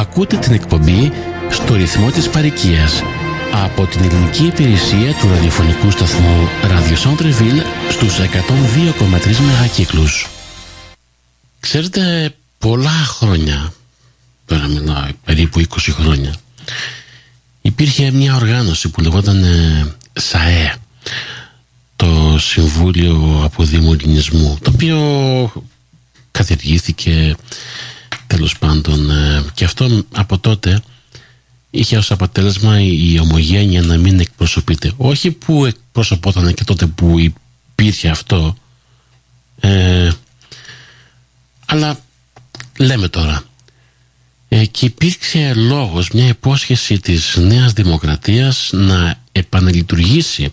Ακούτε την εκπομπή στο ρυθμό της παροικίας από την ελληνική υπηρεσία του ραδιοφωνικού σταθμού Radio Centreville στους 102,3 μεγακύκλους. Ξέρετε, πολλά χρόνια, τώρα μιλάω περίπου 20 χρόνια, υπήρχε μια οργάνωση που λεγόταν ε, ΣΑΕ, το Συμβούλιο Αποδήμου Ελληνισμού, το οποίο κατηργήθηκε τέλος πάντων ε, και αυτό από τότε είχε ως αποτέλεσμα η ομογένεια να μην εκπροσωπείται. Όχι που εκπροσωπόταν και τότε που υπήρχε αυτό ε, αλλά λέμε τώρα ε, και υπήρξε λόγος μια υπόσχεση της Νέας Δημοκρατίας να επαναλειτουργήσει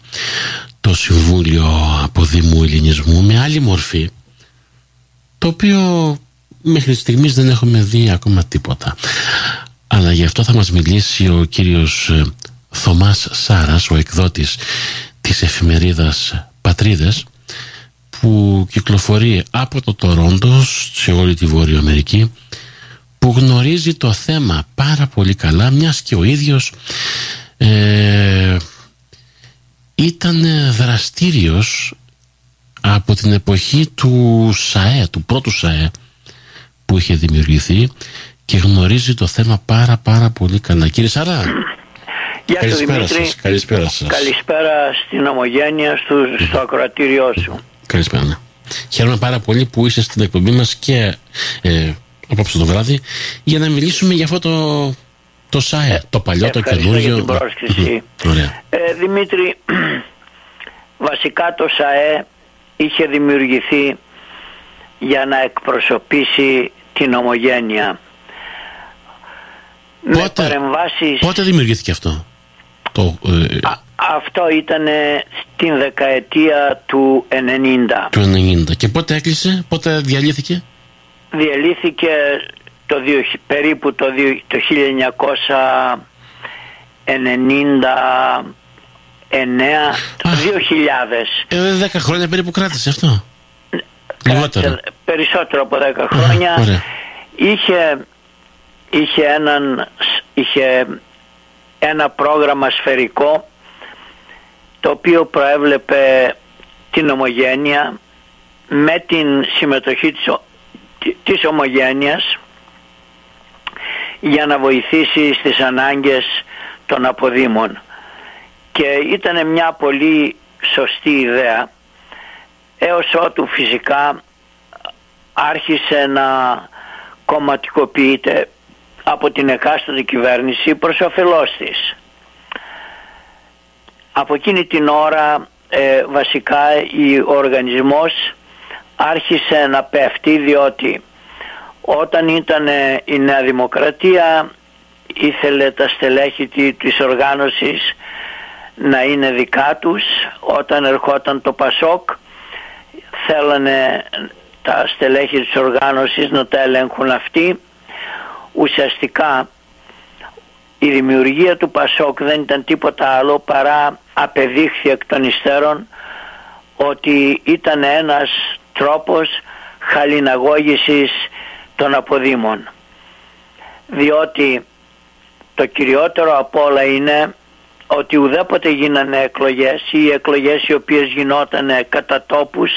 το Συμβούλιο Αποδήμου Ελληνισμού με άλλη μορφή το οποίο μέχρι στιγμής δεν έχουμε δει ακόμα τίποτα. Αλλά γι' αυτό θα μας μιλήσει ο κύριος ε, Θωμάς Σάρας ο εκδότης της εφημερίδας Πατρίδες που κυκλοφορεί από το Τορόντο σε όλη τη Βόρεια Αμερική που γνωρίζει το θέμα πάρα πολύ καλά μιας και ο ίδιος ε, ήταν δραστήριος από την εποχή του ΣΑΕ, του πρώτου ΣΑΕ που είχε δημιουργηθεί και γνωρίζει το θέμα πάρα πάρα πολύ καλά. Κύριε Σαρά, Γεια καλησπέρα Δημήτρη. σας. Καλησπέρα σας. Καλησπέρα στην ομογένεια στο, στο ακροατήριό σου. Καλησπέρα. ναι. Χαίρομαι πάρα πολύ που είσαι στην εκπομπή μας και ε, απόψε το βράδυ για να μιλήσουμε για αυτό το, το ΣΑΕ, το παλιό, το Ευχαριστώ καινούριο. για την πρόσκληση. Μμμ. Ωραία. Ε, Δημήτρη, βασικά το ΣΑΕ είχε δημιουργηθεί για να εκπροσωπήσει την ομογένεια. Με Πότε, παρεμβάσεις... πότε δημιουργήθηκε αυτό; Το, ε, Α, αυτό ήταν στην δεκαετία του 90. του 90. Και πότε έκλεισε, πότε διαλύθηκε; Διαλύθηκε το, δύο- περίπου το, δύο- το 1999, το Α. 2000. Ε, δέκα χρόνια περίπου κράτησε αυτό. Λιγότερο. Κράτησε Περισσότερο από 10 χρόνια. ωραία. είχε, είχε, έναν, είχε ένα πρόγραμμα σφαιρικό το οποίο προέβλεπε την ομογένεια με την συμμετοχή της, ο- τη- της ομογένειας για να βοηθήσει στις ανάγκες των αποδήμων και ήταν μια πολύ σωστή ιδέα έως ότου φυσικά άρχισε να κομματικοποιείται από την εκάστοτε κυβέρνηση προς όφελός της. Από εκείνη την ώρα ε, βασικά η- ο οργανισμός άρχισε να πέφτει διότι όταν ήταν ε, η Νέα Δημοκρατία ήθελε τα στελέχη τη- της οργάνωσης να είναι δικά τους όταν ερχόταν το Πασόκ θέλανε τα στελέχη της οργάνωσης να τα ελέγχουν αυτοί. Ουσιαστικά η δημιουργία του Πασόκ δεν ήταν τίποτα άλλο παρά απεδείχθη εκ των υστέρων ότι ήταν ένας τρόπος χαλιναγώγησης των αποδήμων. Διότι το κυριότερο από όλα είναι ότι ουδέποτε γίνανε εκλογές ή οι εκλογές οι οποίες γινότανε κατά τόπους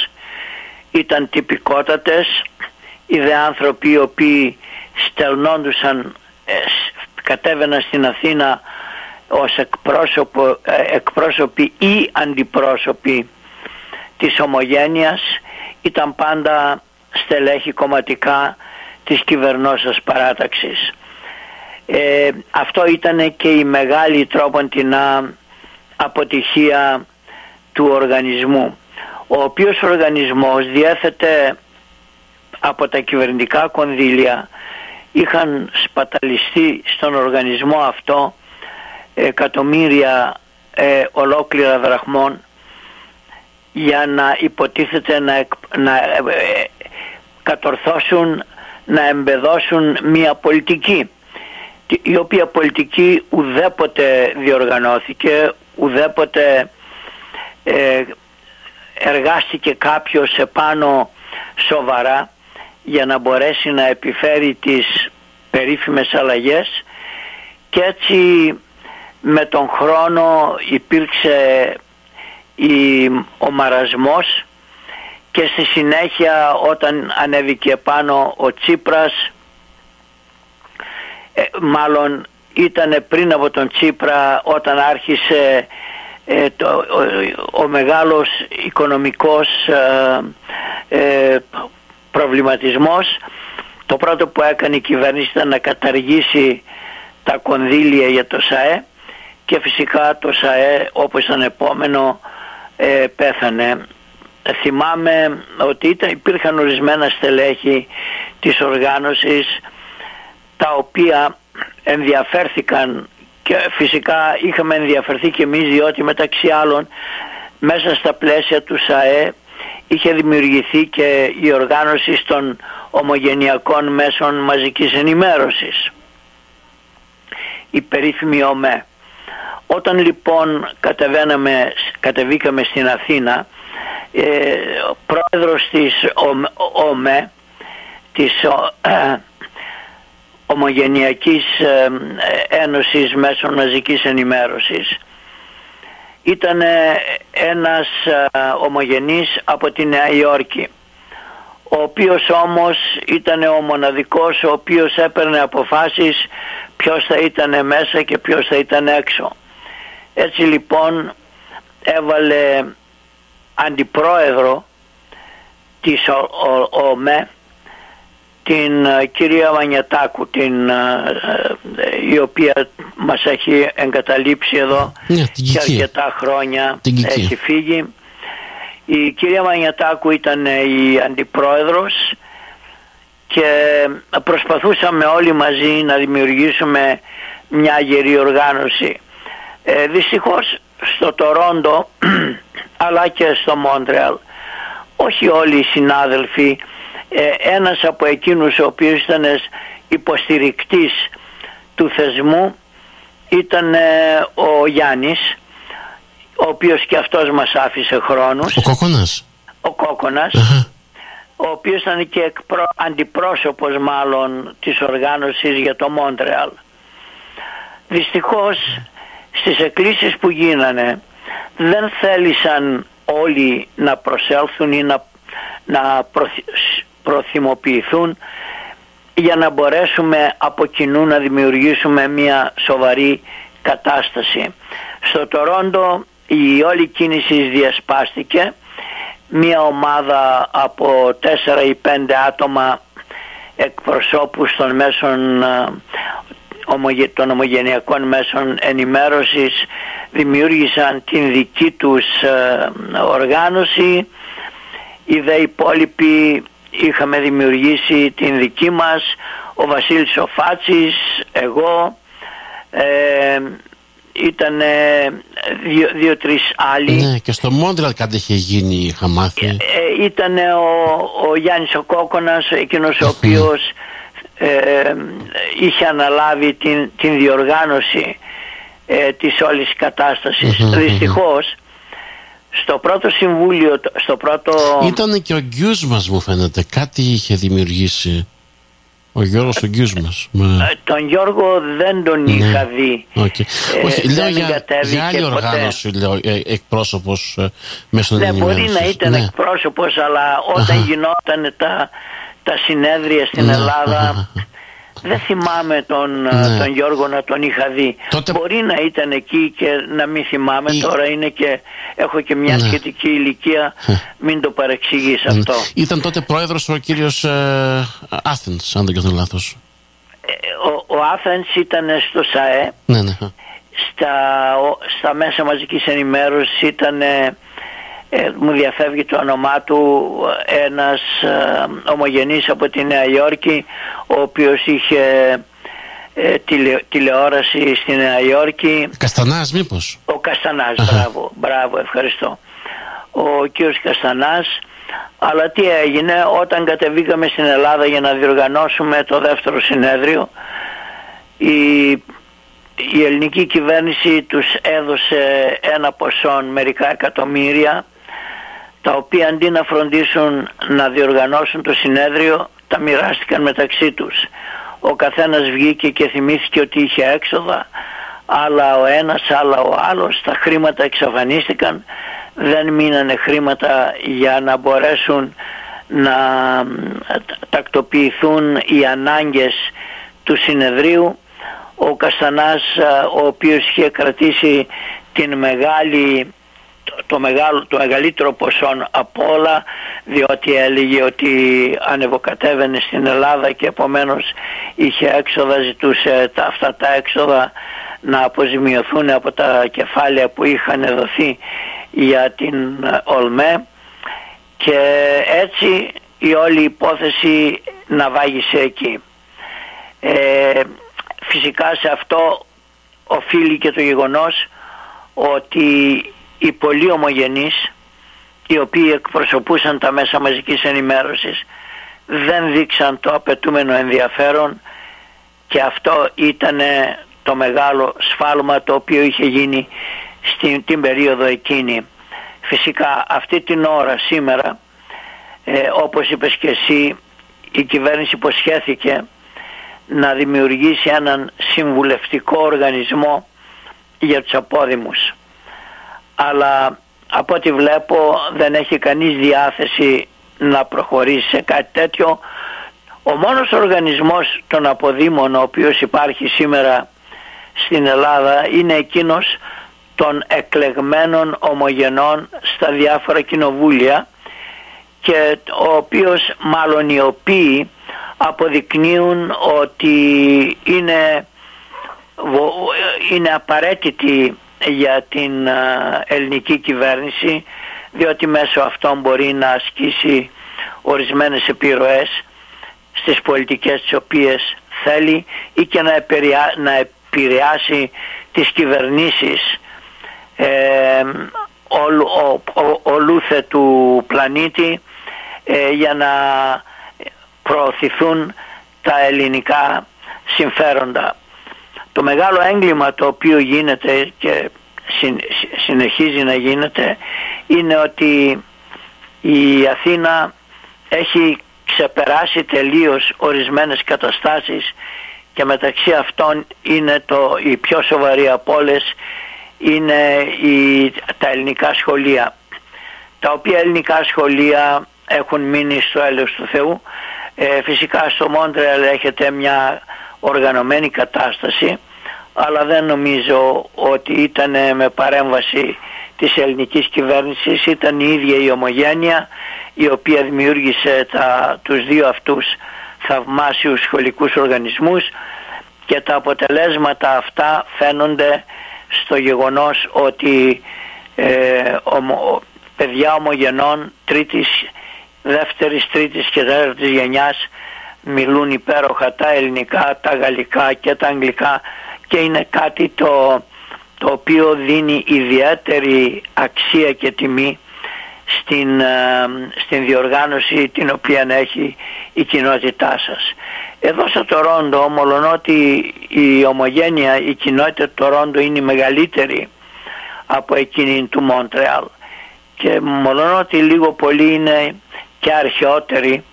ήταν τυπικότατες οι δε άνθρωποι οι οποίοι στελνόντουσαν ε, σ- κατέβαιναν στην Αθήνα ως εκπρόσωπο, ε, εκπρόσωποι ή αντιπρόσωποι της ομογένειας ήταν πάντα στελέχη κομματικά της κυβερνώσας παράταξης. Ε, αυτό ήταν και η μεγάλη τρόποντινά αποτυχία του οργανισμού ο οποίος οργανισμός διέθετε από τα κυβερνητικά κονδύλια είχαν σπαταλιστεί στον οργανισμό αυτό εκατομμύρια ε, ολόκληρα δραχμών για να υποτίθεται να, εκ- να ε, ε, κατορθώσουν να εμπεδώσουν μια πολιτική η οποία πολιτική ουδέποτε διοργανώθηκε ουδέποτε ε, εργάστηκε κάποιος επάνω σοβαρά για να μπορέσει να επιφέρει τις περίφημες αλλαγές και έτσι με τον χρόνο υπήρξε η, ο μαρασμός και στη συνέχεια όταν ανέβηκε πάνω ο Τσίπρας ε, μάλλον ήταν πριν από τον Τσίπρα όταν άρχισε ε, το, ο, μεγάλος οικονομικός ε, προβληματισμός το πρώτο που έκανε η κυβέρνηση ήταν να καταργήσει τα κονδύλια για το ΣΑΕ και φυσικά το ΣΑΕ όπως ήταν επόμενο ε, πέθανε. Θυμάμαι ότι ήταν, υπήρχαν ορισμένα στελέχη της οργάνωσης τα οποία ενδιαφέρθηκαν και φυσικά είχαμε ενδιαφερθεί και εμείς διότι μεταξύ άλλων μέσα στα πλαίσια του ΣΑΕ είχε δημιουργηθεί και η οργάνωση των ομογενειακών μέσων μαζικής ενημέρωσης. Η περίφημη ΟΜΕ. Όταν λοιπόν κατεβαίναμε, κατεβήκαμε στην Αθήνα ε, ο πρόεδρος της ΟΜΕ της ε, Ομογενειακής ε, Ένωσης Μέσων Μαζικής Ενημέρωσης ήταν ένας ε, ομογενής από τη Νέα Υόρκη ο οποίος όμως ήταν ο μοναδικός ο οποίος έπαιρνε αποφάσεις ποιος θα ήταν μέσα και ποιος θα ήταν έξω. Έτσι λοιπόν έβαλε αντιπρόεδρο της ΟΜΕ την ε, κυρία Μανιατάκου την, ε, η οποία μας έχει εγκαταλείψει εδώ ναι, και αρκετά χρόνια την έχει φύγει. Η κυρία Μανιατάκου ήταν η αντιπρόεδρος και προσπαθούσαμε όλοι μαζί να δημιουργήσουμε μια γερή οργάνωση. Ε, δυστυχώς στο Τορόντο αλλά και στο Μόντρεαλ όχι όλοι οι συνάδελφοι ε, ένας από εκείνους ο οποίος ήταν υποστηρικτής του θεσμού ήταν ε, ο Γιάννης ο οποίος και αυτός μας άφησε χρόνους. Ο Κόκονας. Ο κοκονας ο οποίος ήταν και εκπρο... αντιπρόσωπος μάλλον της οργάνωσης για το Μόντρεαλ. Δυστυχώς στις εκκλήσεις που γίνανε δεν θέλησαν όλοι να προσέλθουν ή να, να προθυμοποιηθούν για να μπορέσουμε από κοινού να δημιουργήσουμε μια σοβαρή κατάσταση. Στο Τορόντο η όλη κίνηση διασπάστηκε μια ομάδα από τέσσερα ή πέντε άτομα εκπροσώπους των μέσων των ομογενειακών μέσων ενημέρωσης δημιούργησαν την δική τους οργάνωση οι δε υπόλοιποι είχαμε δημιουργήσει την δική μας ο Βασίλης Σοφάτσης εγώ ε, ήταν δύο, δύο-τρεις άλλοι. Ναι, και στο Μόντρελ κάτι είχε γίνει, είχα μάθει. Ε, ε, ήταν ο, ο Γιάννης ο Κόκονας, εκείνος ο οποίος ε, είχε αναλάβει την, την διοργάνωση ε, της όλης κατάστασης. Δυστυχώς, στο πρώτο συμβούλιο, στο πρώτο... Ήταν και ο γκιούς μας μου φαίνεται, κάτι είχε δημιουργήσει. Ο Γιώργος ο γκιούς μας. Ε, τον Γιώργο δεν τον ναι. είχα δει. Okay. Ε, Όχι, λέω για, για άλλη οργάνωση, λέω, ε, εκπρόσωπος ε, μέσω Ναι, μπορεί να ήταν ναι. εκπρόσωπος, αλλά όταν γινόταν τα, τα συνέδρια στην ναι. Ελλάδα δεν θυμάμαι τον, ναι. τον Γιώργο να τον είχα δει. Μπορεί να ήταν εκεί και να μην θυμάμαι. Τώρα είναι και έχω και μια ναι. σχετική ηλικία. Μην το παρεξηγείς ναι. αυτό. Ήταν τότε πρόεδρος ο κύριος ε, Άθενς, αν δεν κάνω λάθος. Ε, ο, ο Άθενς ήταν στο ΣΑΕ. Ναι, ναι. Στα, στα μέσα μαζικής ενημέρωσης ήταν ε, μου διαφεύγει το όνομά του ένας ε, ομογενής από τη Νέα Υόρκη ο οποίος είχε ε, τηλεόραση στη Νέα Υόρκη. Καστανάς μήπως; Ο Καστανάς, μπράβο, μπράβο, ευχαριστώ. Ο κύριος Καστανάς. Αλλά τι έγινε όταν κατεβήκαμε στην Ελλάδα για να διοργανώσουμε το δεύτερο συνέδριο η, η ελληνική κυβέρνηση τους έδωσε ένα ποσό μερικά εκατομμύρια τα οποία αντί να φροντίσουν να διοργανώσουν το συνέδριο τα μοιράστηκαν μεταξύ τους. ο καθένας βγήκε και θυμήθηκε ότι είχε έξοδα αλλά ο ένας άλλα ο άλλος τα χρήματα εξαφανίστηκαν δεν μείνανε χρήματα για να μπορέσουν να τακτοποιηθούν οι ανάγκες του συνεδρίου ο Καστανάς ο οποίος είχε κρατήσει την μεγάλη το, μεγάλο, το μεγαλύτερο ποσό από όλα διότι έλεγε ότι ανεβοκατέβαινε στην Ελλάδα και επομένως είχε έξοδα, ζητούσε τα, αυτά τα έξοδα να αποζημιωθούν από τα κεφάλαια που είχαν δοθεί για την ΟΛΜΕ και έτσι η όλη υπόθεση να βάγισε εκεί. Ε, φυσικά σε αυτό οφείλει και το γεγονός ότι οι πολύ ομογενείς οι οποίοι εκπροσωπούσαν τα μέσα μαζικής ενημέρωσης δεν δείξαν το απαιτούμενο ενδιαφέρον και αυτό ήταν το μεγάλο σφάλμα το οποίο είχε γίνει στην την περίοδο εκείνη. Φυσικά αυτή την ώρα σήμερα ε, όπως είπες και εσύ η κυβέρνηση υποσχέθηκε να δημιουργήσει έναν συμβουλευτικό οργανισμό για τους απόδημους αλλά από ό,τι βλέπω δεν έχει κανείς διάθεση να προχωρήσει σε κάτι τέτοιο. Ο μόνος οργανισμός των αποδήμων ο οποίος υπάρχει σήμερα στην Ελλάδα είναι εκείνος των εκλεγμένων ομογενών στα διάφορα κοινοβούλια και ο οποίος μάλλον οι οποίοι αποδεικνύουν ότι είναι, είναι απαραίτητη για την ελληνική κυβέρνηση διότι μέσω αυτών μπορεί να ασκήσει ορισμένες επιρροές στις πολιτικές τις οποίες θέλει ή και να, να επηρεάσει τις κυβερνήσεις ε, ολούθε του πλανήτη ε, για να προωθηθούν τα ελληνικά συμφέροντα. Το μεγάλο έγκλημα το οποίο γίνεται και συνεχίζει να γίνεται είναι ότι η Αθήνα έχει ξεπεράσει τελείως ορισμένες καταστάσεις και μεταξύ αυτών είναι το, η πιο σοβαρή από όλες είναι η, τα ελληνικά σχολεία. Τα οποία ελληνικά σχολεία έχουν μείνει στο έλεος του Θεού. Ε, φυσικά στο Μόντρεαλ έχετε μια οργανωμένη κατάσταση αλλά δεν νομίζω ότι ήταν με παρέμβαση της ελληνικής κυβέρνησης ήταν η ίδια η ομογένεια η οποία δημιούργησε τα, τους δύο αυτούς θαυμάσιους σχολικούς οργανισμούς και τα αποτελέσματα αυτά φαίνονται στο γεγονός ότι ε, ομο, παιδιά ομογενών τρίτης, δεύτερης, τρίτης και τέταρτης γενιάς μιλούν υπέροχα τα ελληνικά, τα γαλλικά και τα αγγλικά και είναι κάτι το, το οποίο δίνει ιδιαίτερη αξία και τιμή στην, ε, στην διοργάνωση την οποία έχει η κοινότητά σας. Εδώ στο Τορόντο, μόλον ότι η ομογένεια, η κοινότητα του Τορόντο είναι η μεγαλύτερη από εκείνη του Μόντρεαλ και μόλον ότι λίγο πολύ είναι και αρχαιότερη,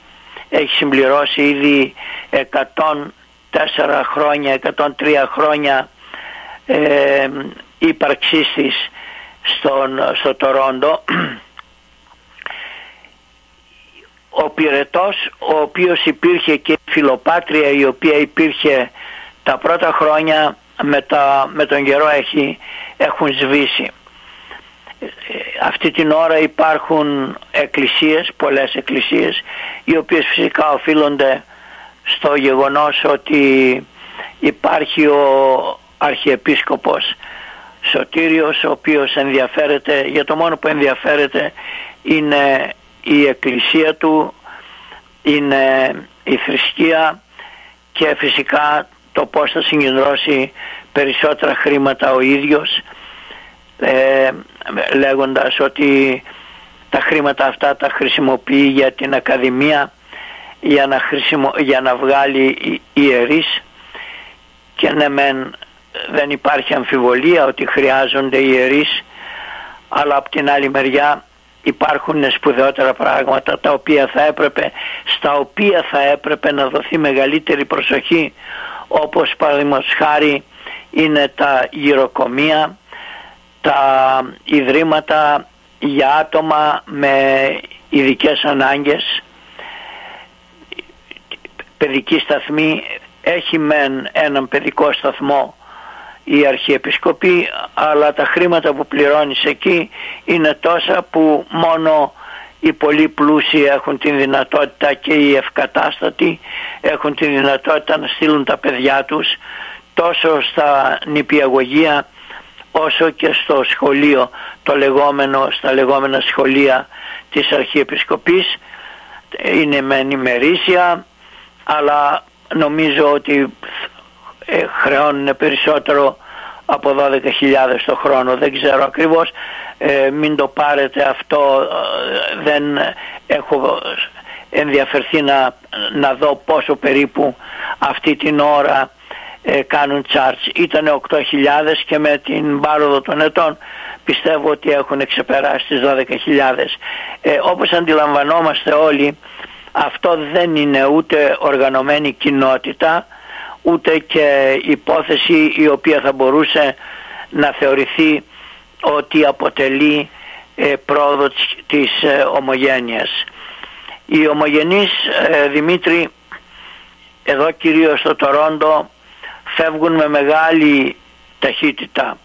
έχει συμπληρώσει ήδη 104 χρόνια, 103 χρόνια ε, ύπαρξής της στον, στο Τορόντο ο πυρετός ο οποίος υπήρχε και η φιλοπάτρια η οποία υπήρχε τα πρώτα χρόνια με, τα, με τον καιρό έχει, έχουν σβήσει. Αυτή την ώρα υπάρχουν εκκλησίες, πολλές εκκλησίες οι οποίες φυσικά οφείλονται στο γεγονός ότι υπάρχει ο Αρχιεπίσκοπος Σωτήριος ο οποίος ενδιαφέρεται, για το μόνο που ενδιαφέρεται είναι η εκκλησία του, είναι η θρησκεία και φυσικά το πώς θα συγκεντρώσει περισσότερα χρήματα ο ίδιος ε, λέγοντας ότι τα χρήματα αυτά τα χρησιμοποιεί για την Ακαδημία για να, χρησιμο... για να βγάλει ιερείς. Και ναι μεν δεν υπάρχει αμφιβολία ότι χρειάζονται ιερείς αλλά από την άλλη μεριά υπάρχουν σπουδαιότερα πράγματα τα οποία θα έπρεπε, στα οποία θα έπρεπε να δοθεί μεγαλύτερη προσοχή όπως παραδείγματος χάρη είναι τα γυροκομεία, τα ιδρύματα για άτομα με ειδικές ανάγκες, παιδική σταθμή, έχει μεν έναν παιδικό σταθμό η Αρχιεπισκοπή αλλά τα χρήματα που πληρώνεις εκεί είναι τόσα που μόνο οι πολύ πλούσιοι έχουν την δυνατότητα και οι ευκατάστατοι έχουν την δυνατότητα να στείλουν τα παιδιά τους τόσο στα νηπιαγωγεία όσο και στο σχολείο το λεγόμενο, στα λεγόμενα σχολεία της Αρχιεπισκοπής. Είναι με ενημερίσια αλλά νομίζω ότι ε, χρεώνουν περισσότερο από 12.000 το χρόνο. Δεν ξέρω ακριβώς ε, μην το πάρετε αυτό ε, δεν έχω ενδιαφερθεί να, να δω πόσο περίπου αυτή την ώρα ε, κάνουν charge ήταν 8.000 και με την πάροδο των ετών πιστεύω ότι έχουν ξεπεράσει τις 12.000 ε, όπως αντιλαμβανόμαστε όλοι αυτό δεν είναι ούτε οργανωμένη κοινότητα ούτε και υπόθεση η οποία θα μπορούσε να θεωρηθεί ότι αποτελεί ε, πρόοδο της ε, ομογένειας. Οι ομογενείς ε, Δημήτρη εδώ κυρίως στο Τορόντο φεύγουν με μεγάλη ταχύτητα.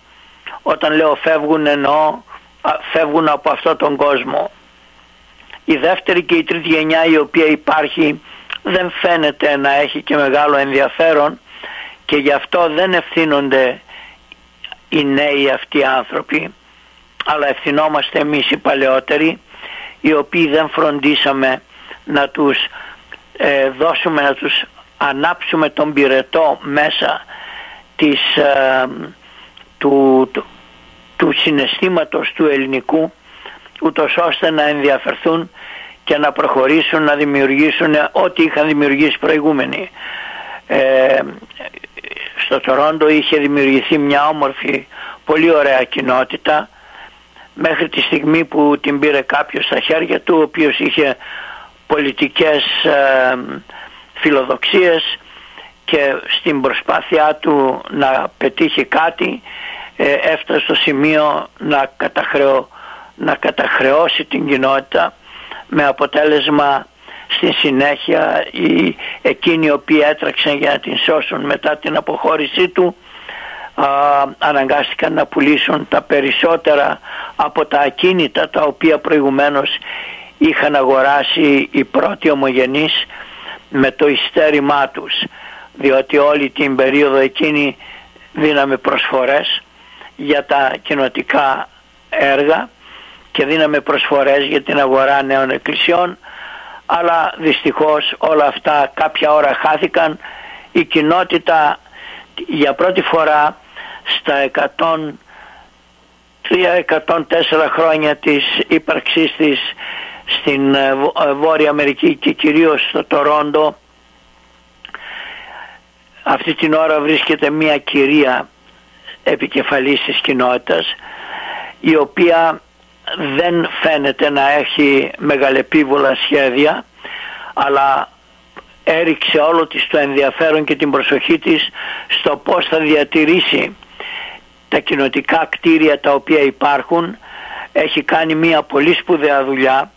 Όταν λέω φεύγουν εννοώ φεύγουν από αυτόν τον κόσμο. Η δεύτερη και η τρίτη γενιά η οποία υπάρχει δεν φαίνεται να έχει και μεγάλο ενδιαφέρον και γι' αυτό δεν ευθύνονται οι νέοι αυτοί άνθρωποι αλλά ευθυνόμαστε εμείς οι παλαιότεροι οι οποίοι δεν φροντίσαμε να τους ε, δώσουμε να τους ανάψουμε τον πυρετό μέσα της, ε, του, του, του συναισθήματος του ελληνικού ούτως ώστε να ενδιαφερθούν και να προχωρήσουν να δημιουργήσουν ό,τι είχαν δημιουργήσει προηγούμενοι. Ε, στο Τορόντο είχε δημιουργηθεί μια όμορφη, πολύ ωραία κοινότητα μέχρι τη στιγμή που την πήρε κάποιος στα χέρια του ο οποίος είχε πολιτικές ε, φιλοδοξίες και στην προσπάθειά του να πετύχει κάτι ε, έφτασε στο σημείο να, καταχρεώ, να καταχρεώσει την κοινότητα με αποτέλεσμα στη συνέχεια οι, εκείνοι οι οποίοι έτρεξαν για να την σώσουν μετά την αποχώρησή του α, αναγκάστηκαν να πουλήσουν τα περισσότερα από τα ακίνητα τα οποία προηγουμένως είχαν αγοράσει οι πρώτοι ομογενείς με το ιστέρημά τους. Διότι όλη την περίοδο εκείνη δίναμε προσφορές για τα κοινοτικά έργα και δίναμε προσφορές για την αγορά νέων εκκλησιών αλλά δυστυχώς όλα αυτά κάποια ώρα χάθηκαν. Η κοινότητα για πρώτη φορά στα 103-104 χρόνια της ύπαρξής της στην ε, ε, Βόρεια Αμερική και κυρίως στο Τορόντο αυτή την ώρα βρίσκεται μια κυρία επικεφαλής της κοινότητας η οποία δεν φαίνεται να έχει μεγαλεπίβολα σχέδια αλλά έριξε όλο της το ενδιαφέρον και την προσοχή της στο πώς θα διατηρήσει τα κοινοτικά κτίρια τα οποία υπάρχουν. Έχει κάνει μια πολύ σπουδαία δουλειά.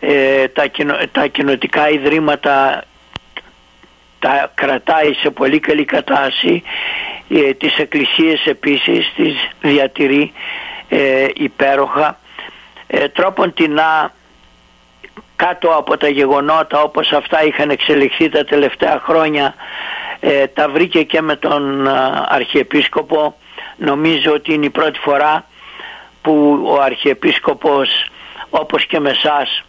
Ε, τα, τα κοινοτικά ιδρύματα τα κρατάει σε πολύ καλή κατάσταση. Ε, τις εκκλησίες επίσης τις διατηρεί ε, υπέροχα ε, τρόπον να κάτω από τα γεγονότα όπως αυτά είχαν εξελιχθεί τα τελευταία χρόνια ε, τα βρήκε και με τον ε, Αρχιεπίσκοπο. Νομίζω ότι είναι η πρώτη φορά που ο Αρχιεπίσκοπος όπως και με σας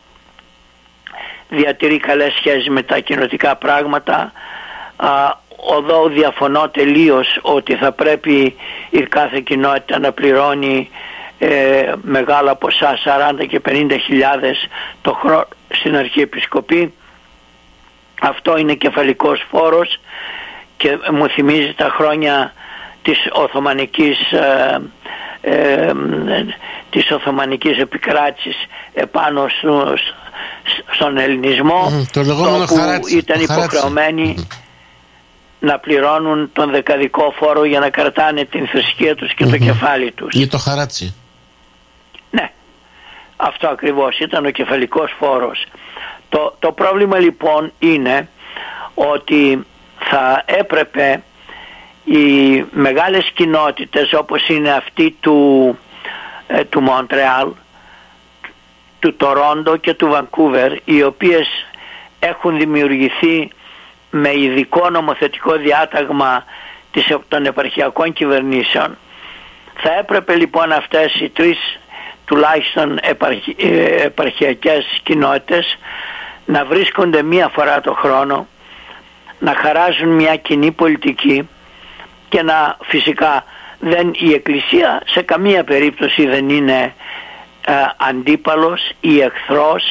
διατηρεί καλές σχέσεις με τα κοινοτικά πράγματα. Εδώ διαφωνώ τελείως ότι θα πρέπει η κάθε κοινότητα να πληρώνει ε, μεγάλα ποσά 40 και 50 χιλιάδες το χρόνο στην Αρχιεπισκοπή αυτό είναι κεφαλικός φόρος και μου θυμίζει τα χρόνια της Οθωμανικής ε, ε, της Οθωμανικής επικράτησης επάνω στον ελληνισμό το όπου ήταν υποχρεωμένοι να πληρώνουν τον δεκαδικό φόρο για να κρατάνε την θρησκεία τους και το κεφάλι τους. Ή το χαράτσι. Ναι, αυτό ακριβώς ήταν ο κεφαλικός φόρος. Το, το πρόβλημα λοιπόν είναι ότι θα έπρεπε οι μεγάλες κοινότητες όπως είναι αυτή του, ε, του Μοντρεάλ, του Τορόντο και του Βανκούβερ οι οποίες έχουν δημιουργηθεί με ειδικό νομοθετικό διάταγμα των επαρχιακών κυβερνήσεων θα έπρεπε λοιπόν αυτές οι τρεις τουλάχιστον επαρχι, ε, επαρχιακές κοινότητες να βρίσκονται μία φορά το χρόνο να χαράζουν μια κοινή πολιτική και να φυσικά δεν, η Εκκλησία σε καμία περίπτωση δεν είναι ε, αντίπαλος ή εχθρός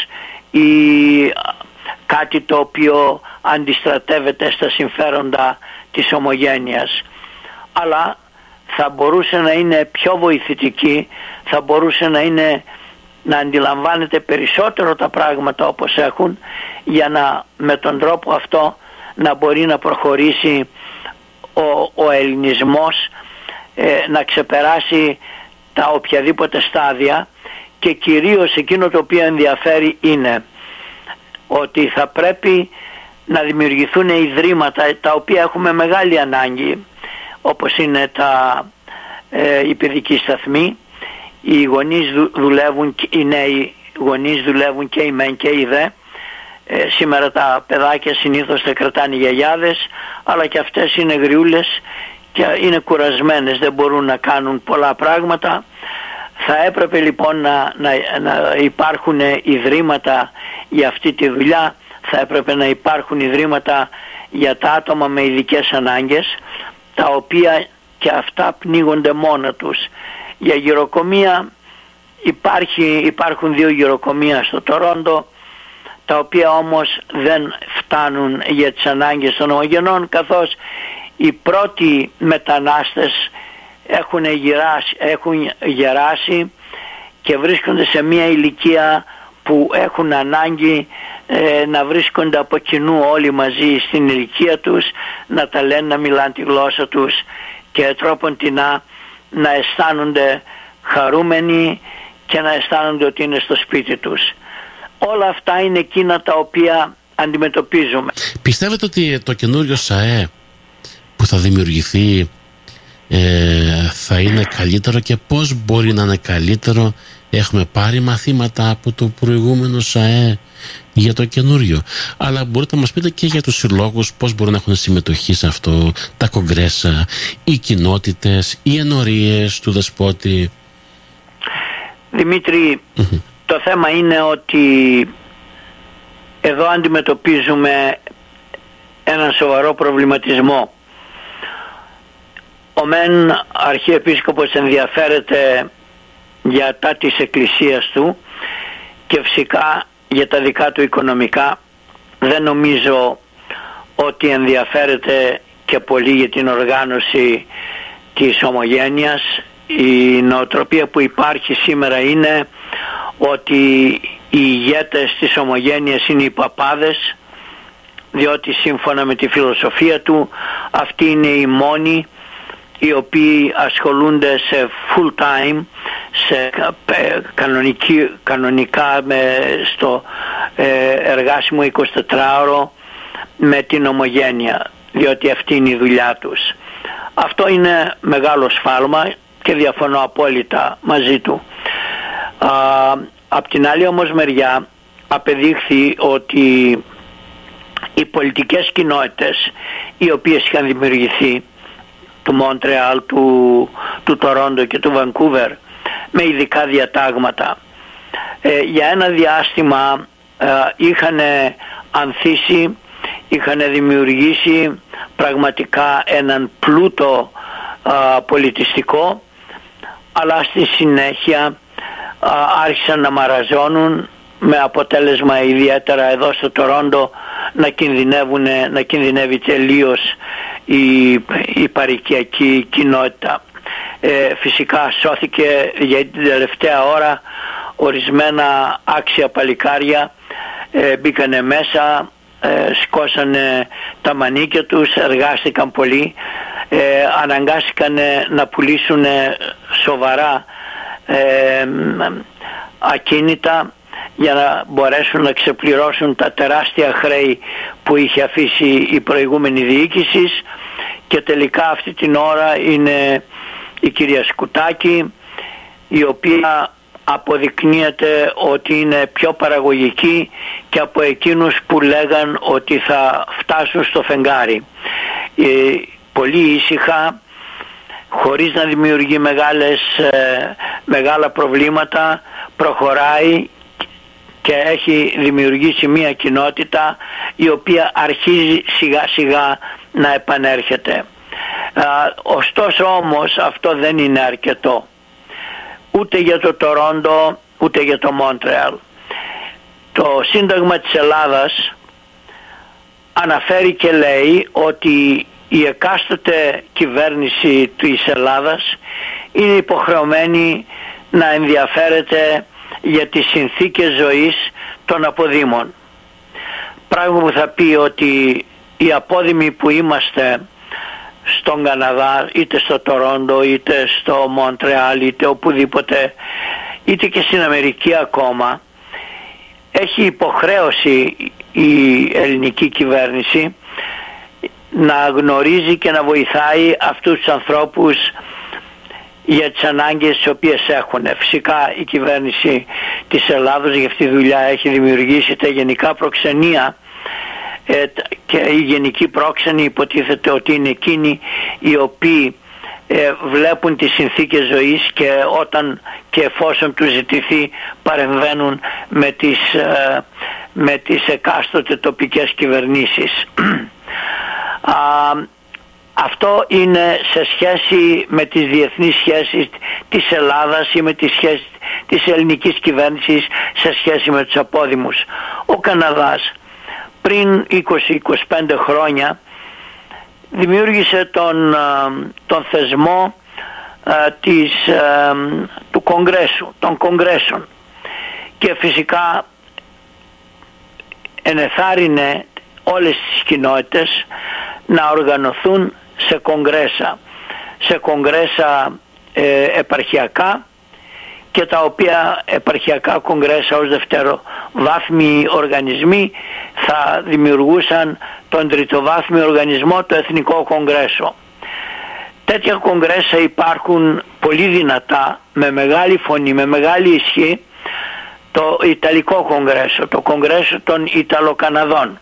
ή κάτι το οποίο αντιστρατεύεται στα συμφέροντα της ομογένειας. Αλλά θα μπορούσε να είναι πιο βοηθητική θα μπορούσε να είναι να αντιλαμβάνεται περισσότερο τα πράγματα όπως έχουν για να με τον τρόπο αυτό να μπορεί να προχωρήσει ο, ο ελληνισμός ε, να ξεπεράσει τα οποιαδήποτε στάδια και κυρίως εκείνο το οποίο ενδιαφέρει είναι ότι θα πρέπει να δημιουργηθούν ιδρύματα τα οποία έχουμε μεγάλη ανάγκη όπως είναι τα ε, οι παιδικοί σταθμοί. Οι γονείς δουλεύουν οι νέοι γονείς δουλεύουν και οι μεν και οι δε. Ε, σήμερα τα παιδάκια συνήθως τα κρατάνε οι γιαγιάδες αλλά και αυτές είναι γριούλες και είναι κουρασμένες δεν μπορούν να κάνουν πολλά πράγματα. Θα έπρεπε λοιπόν να, να, να υπάρχουν ιδρύματα για αυτή τη δουλειά θα έπρεπε να υπάρχουν ιδρύματα για τα άτομα με ειδικές ανάγκες τα οποία και αυτά πνίγονται μόνα τους. Για γυροκομεία υπάρχει, υπάρχουν δύο γυροκομεία στο Τορόντο τα οποία όμως δεν φτάνουν για τις ανάγκες των ομογενών καθώς οι πρώτοι μετανάστες έχουν γεράσει, έχουν γεράσει και βρίσκονται σε μια ηλικία που έχουν ανάγκη ε, να βρίσκονται από κοινού όλοι μαζί στην ηλικία τους, να τα λένε, να μιλάνε τη γλώσσα τους και τρόπον να, να αισθάνονται χαρούμενοι και να αισθάνονται ότι είναι στο σπίτι τους. Όλα αυτά είναι εκείνα τα οποία αντιμετωπίζουμε. Πιστεύετε ότι το καινούριο ΣΑΕ που θα δημιουργηθεί ε, θα είναι καλύτερο και πώς μπορεί να είναι καλύτερο έχουμε πάρει μαθήματα από το προηγούμενο ΣΑΕ για το καινούριο. Αλλά μπορείτε να μας πείτε και για τους συλλόγους πώς μπορούν να έχουν συμμετοχή σε αυτό τα κογκρέσα, οι κοινότητες οι ενορίες του δεσπότη. Το θέμα είναι ότι εδώ αντιμετωπίζουμε ένα σοβαρό προβληματισμό. Ο μεν αρχιεπίσκοπος ενδιαφέρεται για τα της εκκλησίας του και φυσικά για τα δικά του οικονομικά. Δεν νομίζω ότι ενδιαφέρεται και πολύ για την οργάνωση της ομογένειας. Η νοοτροπία που υπάρχει σήμερα είναι ότι οι ηγέτες της ομογένειας είναι οι παπάδες διότι σύμφωνα με τη φιλοσοφία του αυτοί είναι οι μόνοι οι οποίοι ασχολούνται σε full time σε κανονική, κανονικά με, στο ε, εργάσιμο 24ωρο με την ομογένεια διότι αυτή είναι η δουλειά τους. Αυτό είναι μεγάλο σφάλμα και διαφωνώ απόλυτα μαζί του. Α, απ' την άλλη όμως μεριά απεδείχθη ότι οι πολιτικές κοινότητες οι οποίες είχαν δημιουργηθεί του Μόντρεαλ, του, του Τορόντο και του Βανκούβερ με ειδικά διατάγματα ε, για ένα διάστημα ε, είχαν ανθίσει, είχαν δημιουργήσει πραγματικά έναν πλούτο πολιτιστικό αλλά στη συνέχεια άρχισαν να μαραζώνουν με αποτέλεσμα ιδιαίτερα εδώ στο Τορόντο να, κινδυνεύουν, να κινδυνεύει τελείως η, η παρικιακή κοινότητα. Ε, φυσικά σώθηκε για την τελευταία ώρα ορισμένα άξια παλικάρια. Ε, μπήκανε μέσα ε, σκόσανε τα μανίκια τους εργάστηκαν πολύ. Ε, αναγκάστηκαν να πουλήσουν σοβαρά ε, ακίνητα για να μπορέσουν να ξεπληρώσουν τα τεράστια χρέη που είχε αφήσει η προηγούμενη διοίκησης. Και τελικά αυτή την ώρα είναι η κυρία Σκουτάκη η οποία αποδεικνύεται ότι είναι πιο παραγωγική και από εκείνους που λέγαν ότι θα φτάσουν στο φεγγάρι. Ε, πολύ ήσυχα, χωρίς να δημιουργεί μεγάλες, ε, μεγάλα προβλήματα, προχωράει και έχει δημιουργήσει μια κοινότητα η οποία αρχίζει σιγά σιγά να επανέρχεται. Ωστόσο όμως αυτό δεν είναι αρκετό ούτε για το Τορόντο ούτε για το Μόντρεαλ. Το Σύνταγμα της Ελλάδας αναφέρει και λέει ότι η εκάστοτε κυβέρνηση της Ελλάδας είναι υποχρεωμένη να ενδιαφέρεται για τις συνθήκες ζωής των αποδήμων. Πράγμα που θα πει ότι οι απόδημοι που είμαστε στον Καναδά είτε στο Τορόντο είτε στο Μοντρεάλ είτε οπουδήποτε είτε και στην Αμερική ακόμα έχει υποχρέωση η ελληνική κυβέρνηση να γνωρίζει και να βοηθάει αυτούς τους ανθρώπους για τις ανάγκες τις οποίες έχουν. Φυσικά η κυβέρνηση της Ελλάδος για αυτή τη δουλειά έχει δημιουργήσει τα γενικά προξενία ε, και οι γενικοί πρόξενοι υποτίθεται ότι είναι εκείνοι οι οποίοι ε, βλέπουν τις συνθήκες ζωής και όταν και εφόσον τους ζητηθεί παρεμβαίνουν με τις, ε, με τις εκάστοτε τοπικές κυβερνήσεις. αυτό είναι σε σχέση με τις διεθνείς σχέσεις της Ελλάδας ή με τις σχέσεις της ελληνικής κυβέρνησης σε σχέση με τους απόδημους. Ο Καναδάς πριν 20-25 χρόνια δημιούργησε τον, τον θεσμό της, του Κογκρέσου, των Κογκρέσων. Και φυσικά ενεθάρρυνε όλες τις κοινότητες να οργανωθούν σε κογκρέσα, σε κογκρέσα ε, επαρχιακά και τα οποία επαρχιακά κογκρέσα ως δευτεροβάθμιοι οργανισμοί θα δημιουργούσαν τον τριτοβάθμιο οργανισμό το Εθνικό Κογκρέσο. Τέτοια κογκρέσα υπάρχουν πολύ δυνατά, με μεγάλη φωνή, με μεγάλη ισχύ, το Ιταλικό Κογκρέσο, το Κογκρέσο των Ιταλοκαναδών,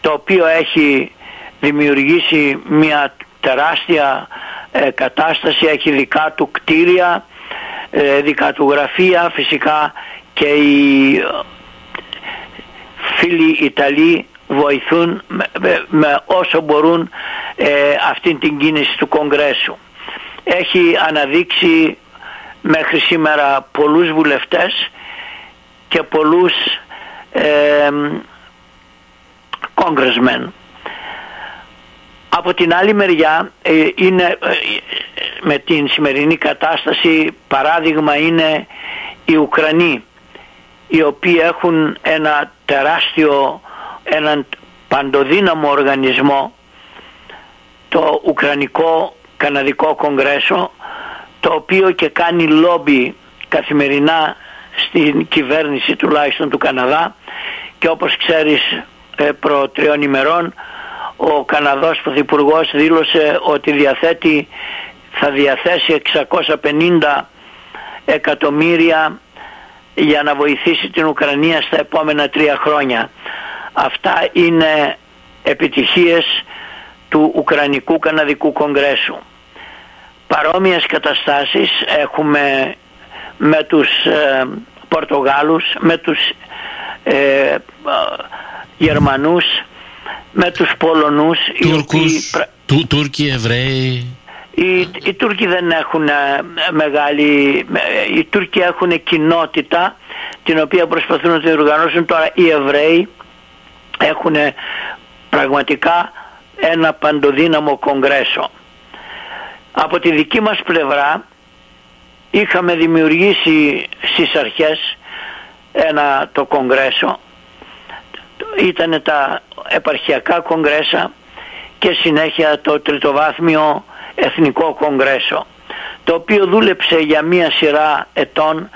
το οποίο έχει δημιουργήσει μια τεράστια ε, κατάσταση, έχει δικά του κτίρια, ε, δικά του γραφεία, φυσικά και οι φίλοι Ιταλοί βοηθούν με, όσο μπορούν ε, αυτήν την κίνηση του Κογκρέσου. Έχει αναδείξει μέχρι σήμερα πολλούς βουλευτές και πολλούς ε, Από την άλλη μεριά ε, είναι ε, με την σημερινή κατάσταση παράδειγμα είναι οι Ουκρανοί οι οποίοι έχουν ένα τεράστιο, έναν παντοδύναμο οργανισμό το Ουκρανικό Καναδικό Κογκρέσο το οποίο και κάνει λόμπι καθημερινά στην κυβέρνηση τουλάχιστον του Καναδά. Και όπως ξέρεις ε, προ τριών ημερών ο Καναδός Πρωθυπουργός δήλωσε ότι διαθέτει, θα διαθέσει 650 εκατομμύρια για να βοηθήσει την Ουκρανία στα επόμενα τρία χρόνια. Αυτά είναι επιτυχίες του Ουκρανικού Καναδικού Κογκρέσου. Παρόμοιες καταστάσεις έχουμε με τους ε, Πορτογάλους, με τους ε, Γερμανούς, με τους Πολωνούς. Τούρκους, οι Τούρκοι, Εβραίοι. Οι, οι Τούρκοι δεν έχουν ε, μεγάλη, οι Τούρκοι έχουν κοινότητα την οποία προσπαθούν να την οργανώσουν τώρα οι Εβραίοι έχουν πραγματικά ένα παντοδύναμο κογκρέσο. Από τη δική μας πλευρά είχαμε δημιουργήσει στις αρχές ένα το κογκρέσο ήταν τα επαρχιακά κογκρέσα και συνέχεια το τριτοβάθμιο εθνικό κογκρέσο το οποίο δούλεψε για μία σειρά ετών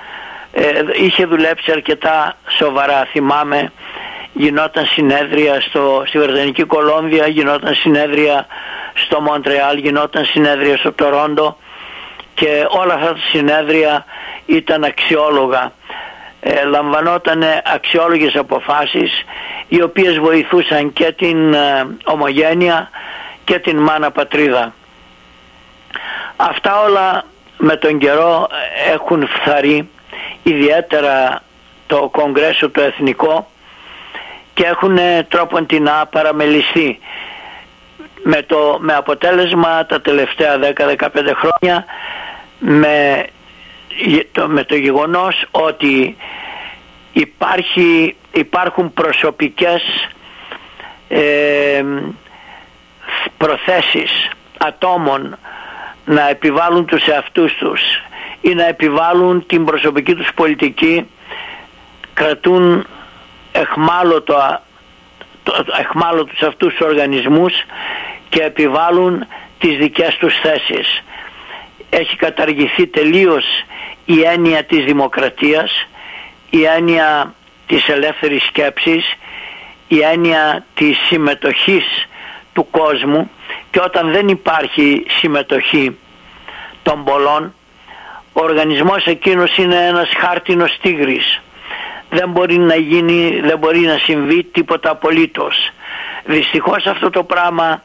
ε, είχε δουλέψει αρκετά σοβαρά θυμάμαι γινόταν συνέδρια στο, στη Βρετανική Κολόμβια γινόταν συνέδρια στο Μοντρεάλ γινόταν συνέδρια στο Τορόντο και όλα αυτά τα συνέδρια ήταν αξιόλογα ε, λαμβανόταν αξιόλογες αποφάσεις οι οποίες βοηθούσαν και την ε, ομογένεια και την μάνα πατρίδα. Αυτά όλα με τον καιρό έχουν φθαρεί ιδιαίτερα το Κογκρέσο το Εθνικό και έχουν τρόπον την παραμεληστεί με, το, με αποτέλεσμα τα τελευταία 10-15 χρόνια με το, με το γεγονός ότι υπάρχει, υπάρχουν προσωπικές ε, προθέσεις ατόμων να επιβάλλουν τους εαυτούς τους ή να επιβάλλουν την προσωπική τους πολιτική κρατούν εχμάλωτο, το, εχμάλωτους αυτούς τους οργανισμούς και επιβάλλουν τις δικές τους θέσεις. Έχει καταργηθεί τελείως η έννοια της δημοκρατίας, η έννοια της ελεύθερης σκέψης, η έννοια της συμμετοχής του κόσμου και όταν δεν υπάρχει συμμετοχή των πολλών ο οργανισμός εκείνος είναι ένας χάρτινος τίγρης δεν μπορεί να γίνει, δεν μπορεί να συμβεί τίποτα απολύτως δυστυχώς αυτό το πράγμα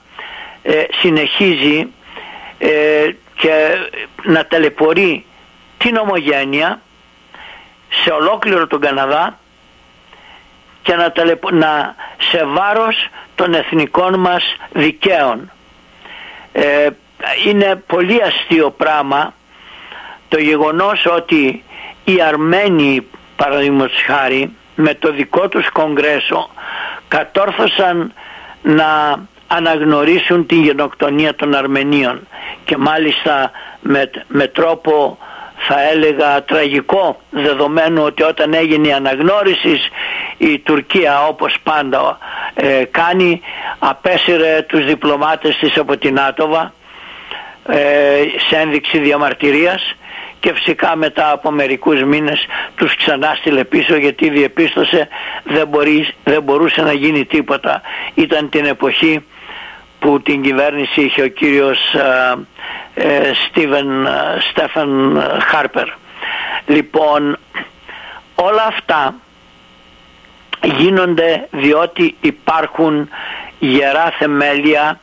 ε, συνεχίζει ε, και να ταλαιπωρεί την ομογένεια σε ολόκληρο τον Καναδά και να, να σε βάρος των εθνικών μας δικαίων. Ε, είναι πολύ αστείο πράγμα το γεγονός ότι οι Αρμένοι παραδείγματος χάρη με το δικό τους κογκρέσο κατόρθωσαν να αναγνωρίσουν την γενοκτονία των Αρμενίων και μάλιστα με, με τρόπο θα έλεγα τραγικό δεδομένου ότι όταν έγινε η αναγνώριση η Τουρκία όπως πάντα ε, κάνει απέσυρε τους διπλωμάτες της από την Άτοβα ε, σε ένδειξη διαμαρτυρίας και φυσικά μετά από μερικούς μήνες τους ξανά στείλε πίσω γιατί διεπίστωσε δεν, μπορεί, δεν μπορούσε να γίνει τίποτα. Ήταν την εποχή που την κυβέρνηση είχε ο κύριος Στίβεν Στέφαν Χάρπερ. Λοιπόν, όλα αυτά γίνονται διότι υπάρχουν γερά θεμέλια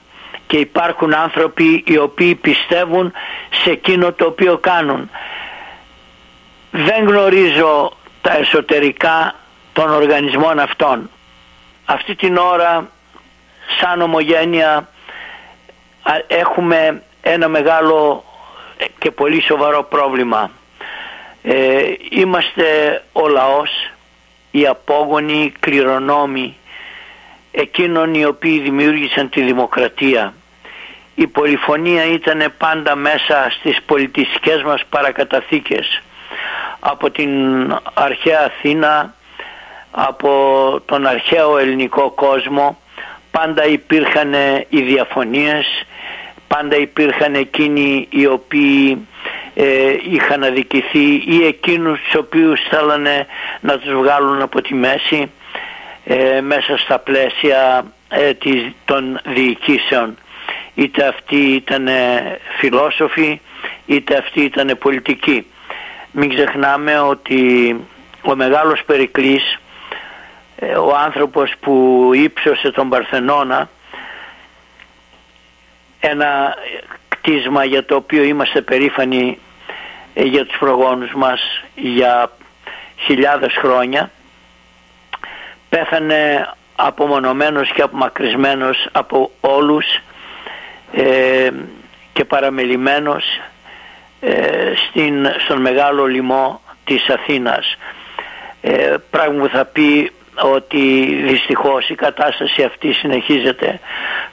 και υπάρχουν άνθρωποι οι οποίοι πιστεύουν σε εκείνο το οποίο κάνουν. Δεν γνωρίζω τα εσωτερικά των οργανισμών αυτών. Αυτή την ώρα σαν ομογένεια έχουμε ένα μεγάλο και πολύ σοβαρό πρόβλημα. Ε, είμαστε ο λαός, οι απόγονοι κληρονόμοι εκείνων οι οποίοι δημιούργησαν τη δημοκρατία. Η πολυφωνία ήταν πάντα μέσα στις πολιτιστικές μας παρακαταθήκες από την αρχαία Αθήνα, από τον αρχαίο ελληνικό κόσμο πάντα υπήρχαν οι διαφωνίες, πάντα υπήρχαν εκείνοι οι οποίοι ε, είχαν αδικηθεί ή εκείνους τους οποίους θέλανε να τους βγάλουν από τη μέση ε, μέσα στα πλαίσια ε, των διοικήσεων. Είτε αυτοί ήταν φιλόσοφοι είτε αυτοί ήταν πολιτικοί. Μην ξεχνάμε ότι ο μεγάλος Περικλής ε, ο άνθρωπος που ύψωσε τον Παρθενώνα ένα κτίσμα για το οποίο είμαστε περήφανοι ε, για τους προγόνους μας για χιλιάδες χρόνια πέθανε απομονωμένος και απομακρυσμένος από όλους ε, και παραμελημένος στην, στον μεγάλο λοιμό της Αθήνας. Ε, πράγμα που θα πει ότι δυστυχώς η κατάσταση αυτή συνεχίζεται.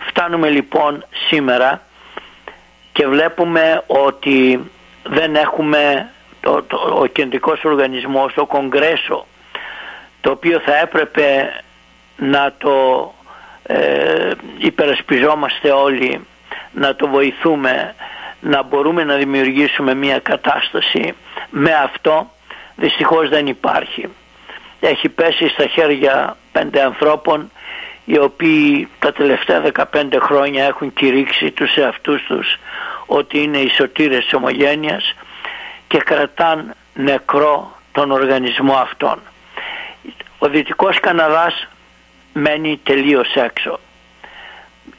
Φτάνουμε λοιπόν σήμερα και βλέπουμε ότι δεν έχουμε το, το, ο κεντρικός οργανισμός, το Κογκρέσο το οποίο θα έπρεπε να το ε, υπερασπιζόμαστε όλοι, να το βοηθούμε, να μπορούμε να δημιουργήσουμε μια κατάσταση με αυτό δυστυχώς δεν υπάρχει. Έχει πέσει στα χέρια πέντε ανθρώπων οι οποίοι τα τελευταία 15 χρόνια έχουν κηρύξει τους εαυτούς τους ότι είναι οι σωτήρες της ομογένειας και κρατάν νεκρό τον οργανισμό αυτόν. Ο Δυτικός Καναδάς μένει τελείως έξω.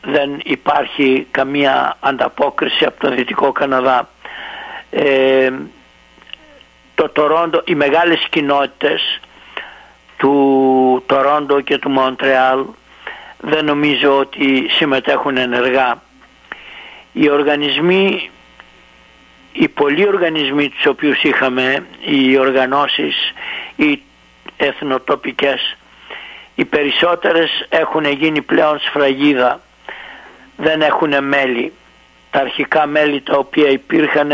Δεν υπάρχει καμία ανταπόκριση από τον Δυτικό Καναδά. Ε, το Τορόντο, οι μεγάλες κοινότητες του Τορόντο και του Μοντρεάλ δεν νομίζω ότι συμμετέχουν ενεργά. Οι οργανισμοί, οι πολλοί οργανισμοί τους οποίους είχαμε, οι οργανώσεις, οι εθνοτοπικές, οι περισσότερες έχουν γίνει πλέον σφραγίδα, δεν έχουν μέλη. Τα αρχικά μέλη τα οποία υπήρχαν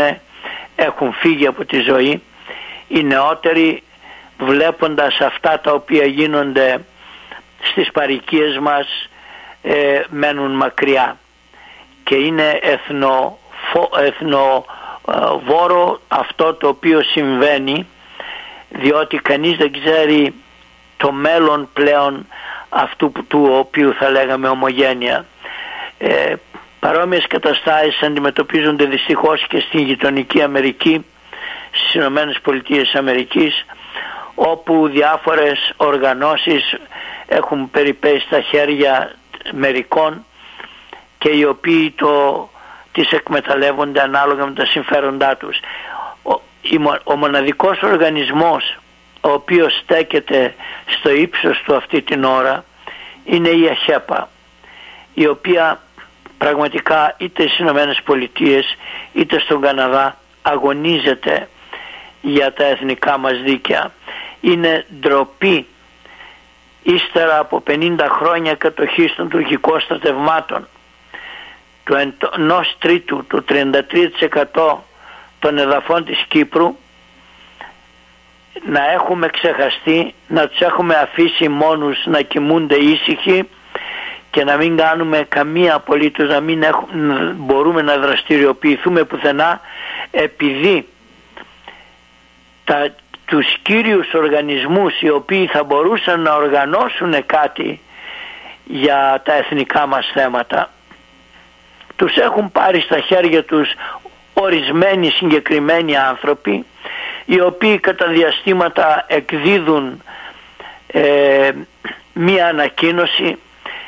έχουν φύγει από τη ζωή. Οι νεότεροι βλέποντας αυτά τα οποία γίνονται στις παρικίες μας ε, μένουν μακριά και είναι εθνο, εθνοβόρο αυτό το οποίο συμβαίνει διότι κανείς δεν ξέρει το μέλλον πλέον αυτού του οποίου θα λέγαμε ομογένεια. Ε, παρόμοιες καταστάσεις αντιμετωπίζονται δυστυχώς και στην γειτονική Αμερική, στις Ηνωμένες Πολιτείες Αμερικής, όπου διάφορες οργανώσεις έχουν περιπέσει στα χέρια μερικών και οι οποίοι το, τις εκμεταλλεύονται ανάλογα με τα συμφέροντά τους. Ο, ο μοναδικός οργανισμός ο οποίος στέκεται στο ύψος του αυτή την ώρα είναι η ΑΧΕΠΑ η οποία πραγματικά είτε στις Ηνωμένες Πολιτείες είτε στον Καναδά αγωνίζεται για τα εθνικά μας δίκαια. Είναι ντροπή. Ύστερα από 50 χρόνια κατοχής των τουρκικών στρατευμάτων του ενός τρίτου, του 33% των εδαφών της Κύπρου να έχουμε ξεχαστεί, να τους έχουμε αφήσει μόνους να κοιμούνται ήσυχοι και να μην κάνουμε καμία απολύτως, να μην έχουμε, μπορούμε να δραστηριοποιηθούμε πουθενά επειδή τα, τους κύριους οργανισμούς οι οποίοι θα μπορούσαν να οργανώσουν κάτι για τα εθνικά μας θέματα τους έχουν πάρει στα χέρια τους ορισμένοι συγκεκριμένοι άνθρωποι οι οποίοι κατά διαστήματα εκδίδουν ε, μία ανακοίνωση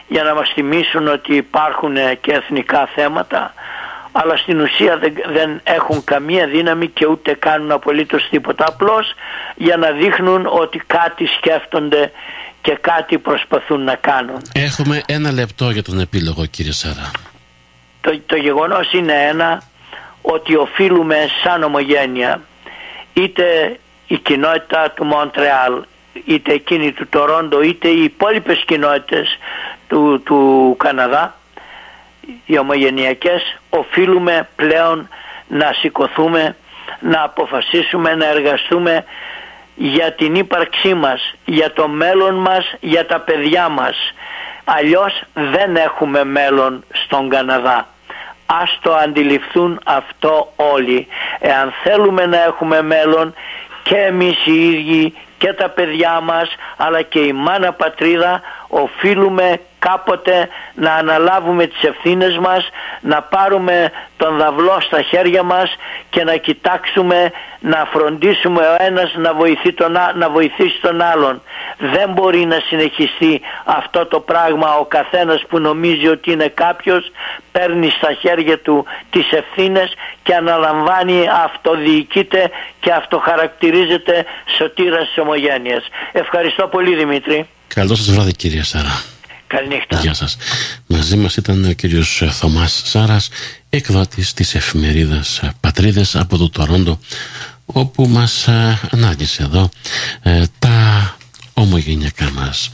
για να μας θυμίσουν ότι υπάρχουν και εθνικά θέματα αλλά στην ουσία δεν, δεν έχουν καμία δύναμη και ούτε κάνουν απολύτως τίποτα απλώς για να δείχνουν ότι κάτι σκέφτονται και κάτι προσπαθούν να κάνουν. Έχουμε ένα λεπτό για τον επίλογο κύριε Σάρα. Το, το γεγονός είναι ένα ότι οφείλουμε σαν ομογένεια είτε η κοινότητα του Μοντρεάλ είτε εκείνη του Τορόντο είτε οι υπόλοιπες κοινότητες του, του Καναδά οι ομογενειακές οφείλουμε πλέον να σηκωθούμε να αποφασίσουμε να εργαστούμε για την ύπαρξή μας, για το μέλλον μας, για τα παιδιά μας. Αλλιώς δεν έχουμε μέλλον στον Καναδά ας το αντιληφθούν αυτό όλοι. Εάν θέλουμε να έχουμε μέλλον και εμείς οι ίδιοι και τα παιδιά μας αλλά και η μάνα πατρίδα οφείλουμε κάποτε να αναλάβουμε τις ευθύνες μας, να πάρουμε τον δαυλό στα χέρια μας και να κοιτάξουμε να φροντίσουμε ο ένας να, βοηθεί τον, να βοηθήσει τον άλλον. Δεν μπορεί να συνεχιστεί αυτό το πράγμα ο καθένας που νομίζει ότι είναι κάποιος παίρνει στα χέρια του τις ευθύνες και αναλαμβάνει αυτοδιοικείται και αυτοχαρακτηρίζεται σωτήρας της ομογένειας. Ευχαριστώ πολύ Δημήτρη. Καλό σας βράδυ κυρία Σάρα. Καληνύχτα. Γεια σας. Μαζί μας ήταν ο κύριος Θωμάς Σάρας, εκδότης της εφημερίδας Πατρίδες από το Τορόντο, όπου μας ε, ανάγγισε εδώ ε, τα ομογενειακά μας